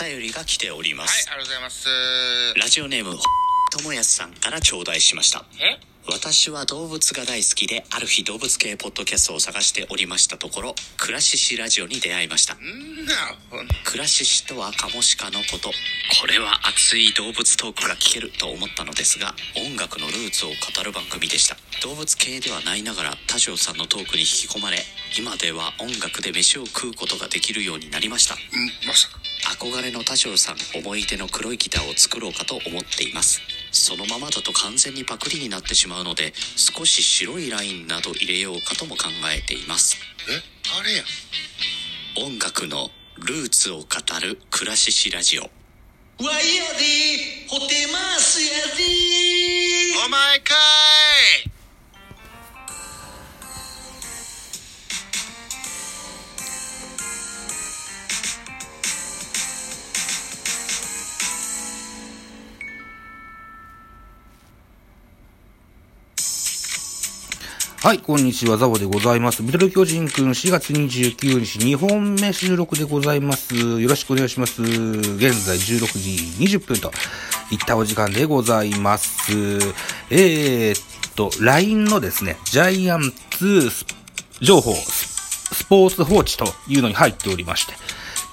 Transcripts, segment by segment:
便りが来ておりまはいす、ありがとうございます。ラジオネームともやすさんから頂戴しました。え？私は動物が大好きである日動物系ポッドキャストを探しておりましたところクラシシラジオに出会いました。クラシシとはカモシカのこと。これは熱い動物トークが聞けると思ったのですが音楽のルーツを語る番組でした。動物系ではないながら田代さんのトークに引き込まれ今では音楽で飯を食うことができるようになりました。んまさか憧れの田代さん思い出の黒いギターを作ろうかと思っています。そのままだと完全にパクリになってしまうので少し白いラインなど入れようかとも考えています。え？あれや？ん音楽のルーツを語るクラシシラジオ。わいやでほてますやでお前かいはい、こんにちは、ザボでございます。ミドル巨人くん4月29日、2本目収録でございます。よろしくお願いします。現在16時20分といったお時間でございます。えー、っと、LINE のですね、ジャイアンツ情報、スポーツ放置というのに入っておりまして、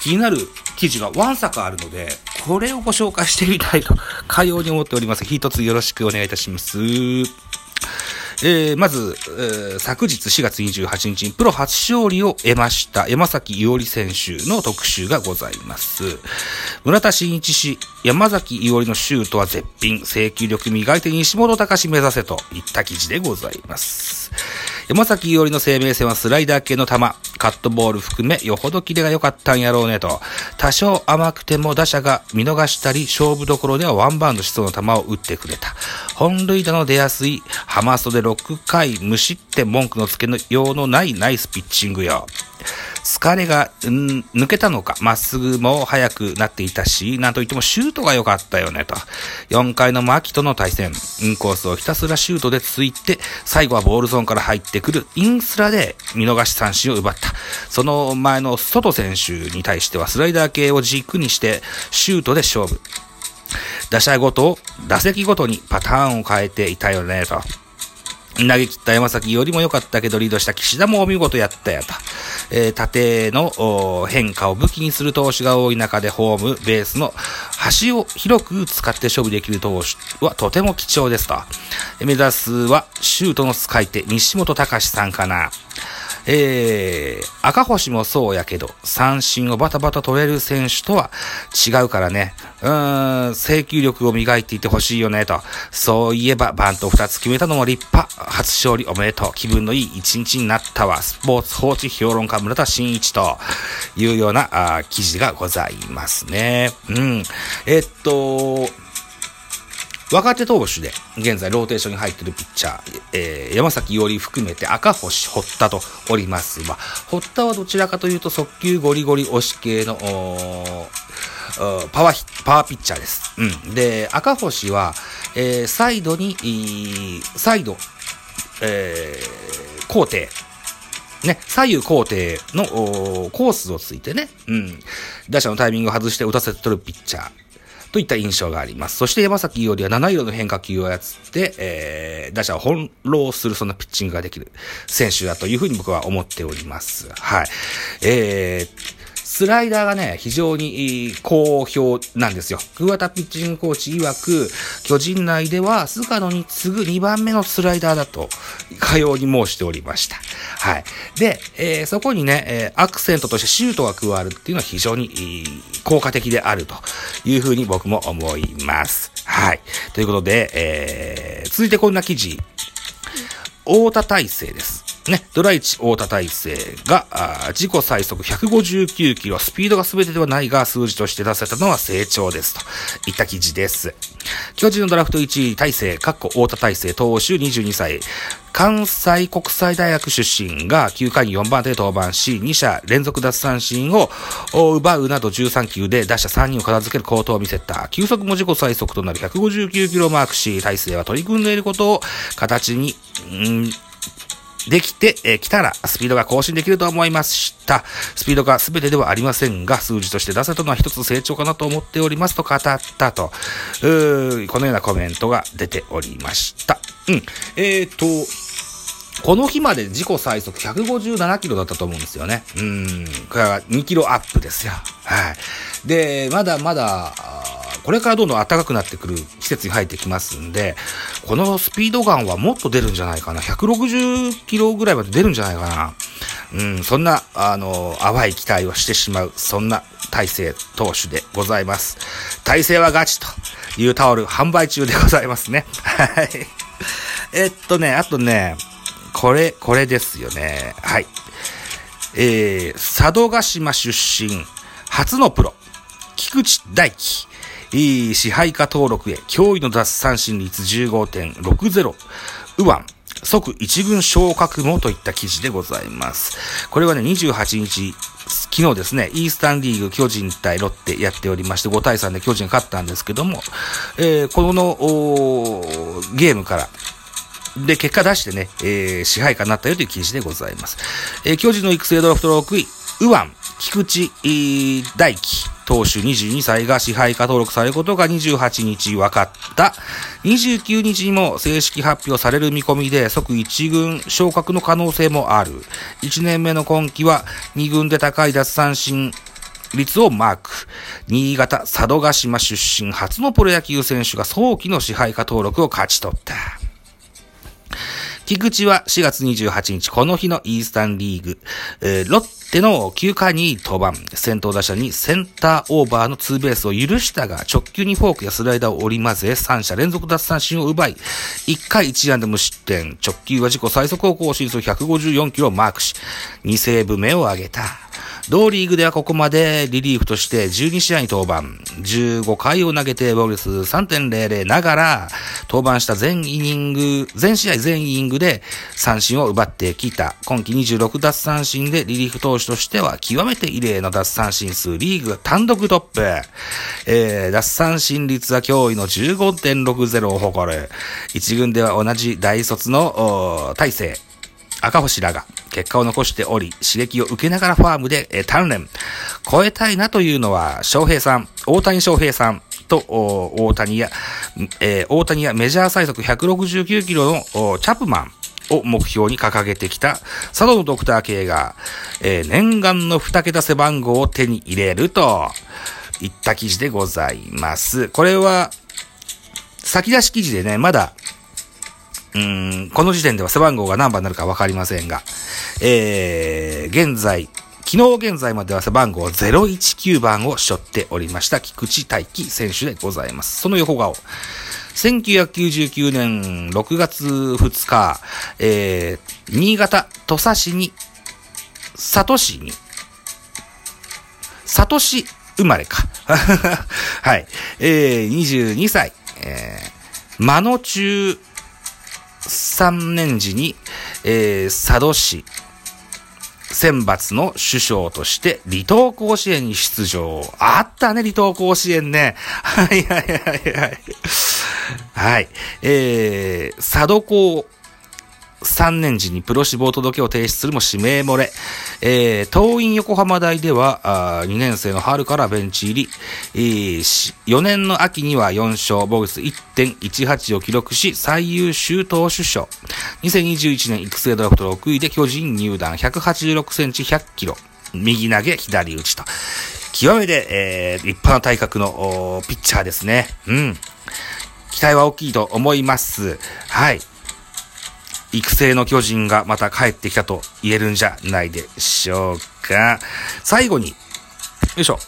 気になる記事がわんさかあるので、これをご紹介してみたいと、かように思っております。一つよろしくお願いいたします。えー、まず、えー昨日4月28日にプロ初勝利を得ました山崎伊織選手の特集がございます。村田真一氏、山崎伊織のシュートは絶品、請求力磨いて西本隆目指せといった記事でございます。山崎伊織の生命線はスライダー系の球、カットボール含めよほどキレが良かったんやろうねと、多少甘くても打者が見逃したり、勝負どころではワンバウンドしそうな球を打ってくれた。本塁打の出やすい、ハマストで6回無失点文句のつけようのないナイスピッチングよ。疲れが、ん抜けたのか、まっすぐも速くなっていたし、なんといってもシュートが良かったよね、と。4回の牧との対戦、インコースをひたすらシュートでついて、最後はボールゾーンから入ってくるインスラで見逃し三振を奪った。その前の外選手に対してはスライダー系を軸にして、シュートで勝負。打者ごと、打席ごとにパターンを変えていたよね、と。投げ切った山崎よりも良かったけどリードした岸田もお見事やったやと。えー縦の変化を武器にする投手が多い中でホーム、ベースの端を広く使って勝負できる投手はとても貴重ですと。目指すはシュートの使い手、西本隆さんかな。えー、赤星もそうやけど、三振をバタバタ取れる選手とは違うからね。うーん、制球力を磨いていてほしいよね、と。そういえば、バント2つ決めたのも立派。初勝利おめでとう。気分のいい一日になったわ。スポーツ放置評論家村田真一というようなあ記事がございますね。うん。えっと、若手投手で、現在ローテーションに入っているピッチャー、えー山崎伊織含めて赤星、堀田とおりますが、堀田はどちらかというと速球ゴリゴリ押し系の、パワーパワーピッチャーです。うん。で、赤星は、えーサイドに、サイド、えー高低、ね、左右高低のコースをついてね、うん。打者のタイミングを外して打たせて取るピッチャー。といった印象があります。そして山崎伊織は7色の変化球を操って、えー、打者を翻弄するそんなピッチングができる選手だというふうに僕は思っております。はい。えー、スライダーがね、非常に好評なんですよ。桑田ピッチングコーチ曰く、巨人内では菅野に次ぐ2番目のスライダーだと、かように申しておりました。はい。で、えーそこにね、えーアクセントとしてシュートが加わるっていうのは非常に、効果的であるというふうに僕も思います。はい。ということで、えー続いてこんな記事。大田大成です。ね、ドライチ大田大成が、自己最速159キロ、スピードが全てではないが、数字として出せたのは成長です。といった記事です。巨人のドラフト1位、大成、かっこ大田大成、投手22歳、関西国際大学出身が9回に4番手で登板し、2者連続奪三振を奪うなど13球で打者3人を片付ける好投を見せた。球速も自己最速となる159キロマークし、大勢は取り組んでいることを形に、できてき、たら、スピードが更新できると思いました。スピードが全てではありませんが、数字として出せたのは一つ成長かなと思っておりますと語ったと、このようなコメントが出ておりました。うん。えっ、ー、と、この日まで自己最速157キロだったと思うんですよね。うん。これは2キロアップですよ。はい。で、まだまだ、これからどんどん暖かくなってくる季節に入ってきますんで、このスピードガンはもっと出るんじゃないかな。160キロぐらいまで出るんじゃないかな。うん、そんな、あの、淡い期待をしてしまう、そんな大勢投手でございます。大勢はガチというタオル販売中でございますね。はい。えっとね、あとね、これ、これですよね。はい。えー、佐渡島出身、初のプロ、菊池大輝。支配下登録へ、驚異の奪三振率15.60、右腕、即一軍昇格もといった記事でございます。これはね、28日、昨日ですね、イースタンリーグ巨人対ロッテやっておりまして、5対3で巨人勝ったんですけども、えー、この、ゲームから、で、結果出してね、えー、支配下になったよという記事でございます。えー、巨人の育成ドラフト6位、右腕、菊池大輝投手22歳が支配下登録されることが28日分かった。29日にも正式発表される見込みで即1軍昇格の可能性もある。1年目の今季は2軍で高い奪三振率をマーク。新潟佐渡島出身初のプロ野球選手が早期の支配下登録を勝ち取った。菊池は4月28日、この日のイースタンリーグ、えー、ロッテの9回に登板、先頭打者にセンターオーバーのツーベースを許したが、直球にフォークやスライダーを織り交ぜ、3者連続奪三振を奪い、1回1安打無失点、直球は自己最速を更新する154キロをマークし、2セーブ目を挙げた。同リーグではここまでリリーフとして12試合に登板、15回を投げて防御率3.00ながら、登板した全イニング、全試合全イニングで三振を奪ってきた。今季26奪三振でリリーフ投手としては極めて異例の奪三振数リーグ単独トップ。えー、奪三振率は驚異の15.60を誇る。一軍では同じ大卒の大勢、赤星らが結果を残しており、刺激を受けながらファームで、えー、鍛錬。超えたいなというのは、翔平さん、大谷翔平さんと、大谷や、えー、大谷やメジャー最速169キロのチャップマン。を目標に掲げてきた佐渡のドクター系が、えー、念願の二桁背番号を手に入れるといった記事でございます。これは、先出し記事でね、まだうん、この時点では背番号が何番になるかわかりませんが、えー、現在、昨日現在までは背番号019番を背負っておりました菊池大輝選手でございます。その横顔。1999年6月2日、えー、新潟土佐市に、里市に、里市生まれか。はい。えー、22歳、えー、間の中3年時に、えー、佐渡市選抜の首相として離島甲子園に出場。あったね、離島甲子園ね。はいはいはいはい。はい。えー、佐渡港3年時にプロ志望届を提出するも指名漏れ。えー、東院横浜大では、あ2年生の春からベンチ入り、えー、4年の秋には4勝、防御率1.18を記録し、最優秀投手賞。2021年育成ドラフト6位で巨人入団186センチ100キロ。右投げ、左打ちと。極めて、えー、立派な体格のピッチャーですね。うん。期待は大きいと思います。はい。育成の巨人がまた帰ってきたと言えるんじゃないでしょうか。最後に、よいしょ。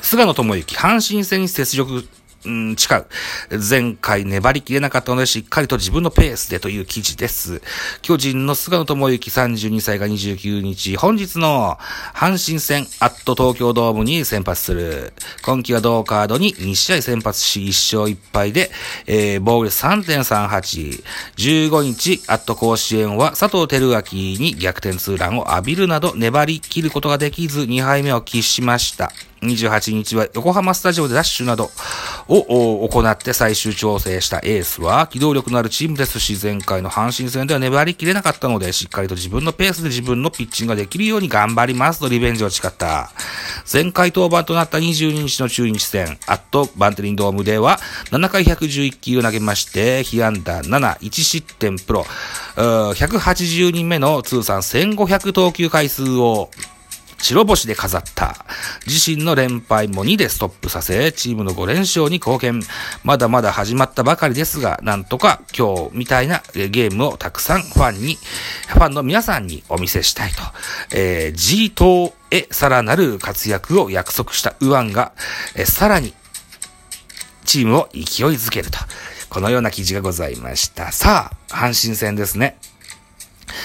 菅野智之、阪神戦に雪辱うん、違う。前回粘りきれなかったので、しっかりと自分のペースでという記事です。巨人の菅野智之32歳が29日、本日の阪神戦、アット東京ドームに先発する。今季は同カードに2試合先発し、1勝1敗で、えー、防御率3.38。15日、アット甲子園は佐藤輝明に逆転ツーランを浴びるなど、粘り切ることができず、2敗目を喫しました。28日は横浜スタジオでダッシュなど、を行って最終調整したエースは、機動力のあるチームです。し、前回の阪神戦では粘りきれなかったので、しっかりと自分のペースで自分のピッチングができるように頑張りますとリベンジを誓った。前回登板となった22日の中日戦、アットバンテリンドームでは、7回111球を投げまして、被安打7、1失点プロ、180人目の通算1500投球回数を白星で飾った。自身の連敗も2でストップさせ、チームの5連勝に貢献。まだまだ始まったばかりですが、なんとか今日みたいなゲームをたくさんファンに、ファンの皆さんにお見せしたいと。えー、G 島へさらなる活躍を約束したウアンが、えー、さらにチームを勢いづけると。このような記事がございました。さあ、阪神戦ですね。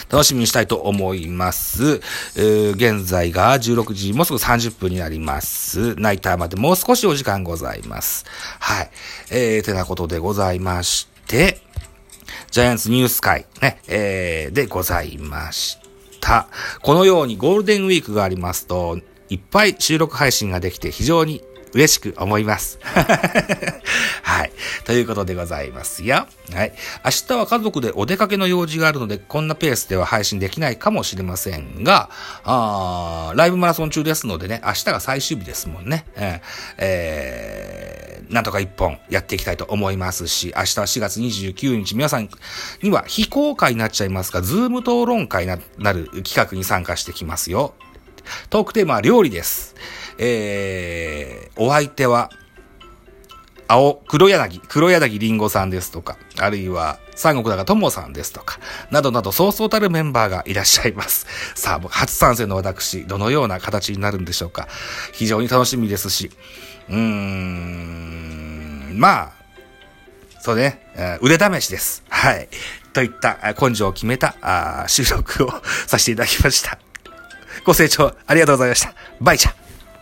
楽しみにしたいと思います。現在が16時、もうすぐ30分になります。ナイターまでもう少しお時間ございます。はい。えー、てなことでございまして、ジャイアンツニュース会、ね、えー、でございました。このようにゴールデンウィークがありますと、いっぱい収録配信ができて非常に嬉しく思います。はい。ということでございますよ。はい。明日は家族でお出かけの用事があるので、こんなペースでは配信できないかもしれませんが、あライブマラソン中ですのでね、明日が最終日ですもんね。えー、えー、なんとか一本やっていきたいと思いますし、明日は4月29日、皆さんには非公開になっちゃいますが、ズーム討論会ななる企画に参加してきますよ。トークテーマは料理です。えー、お相手は、青、黒柳、黒柳りんごさんですとか、あるいは、三国高友さんですとか、などなどそうそうたるメンバーがいらっしゃいます。さあ、初参戦の私、どのような形になるんでしょうか。非常に楽しみですし、うーん、まあ、そうね、腕試しです。はい。といった根性を決めた収録をさせていただきました。ご清聴ありがとうございました。バイチャ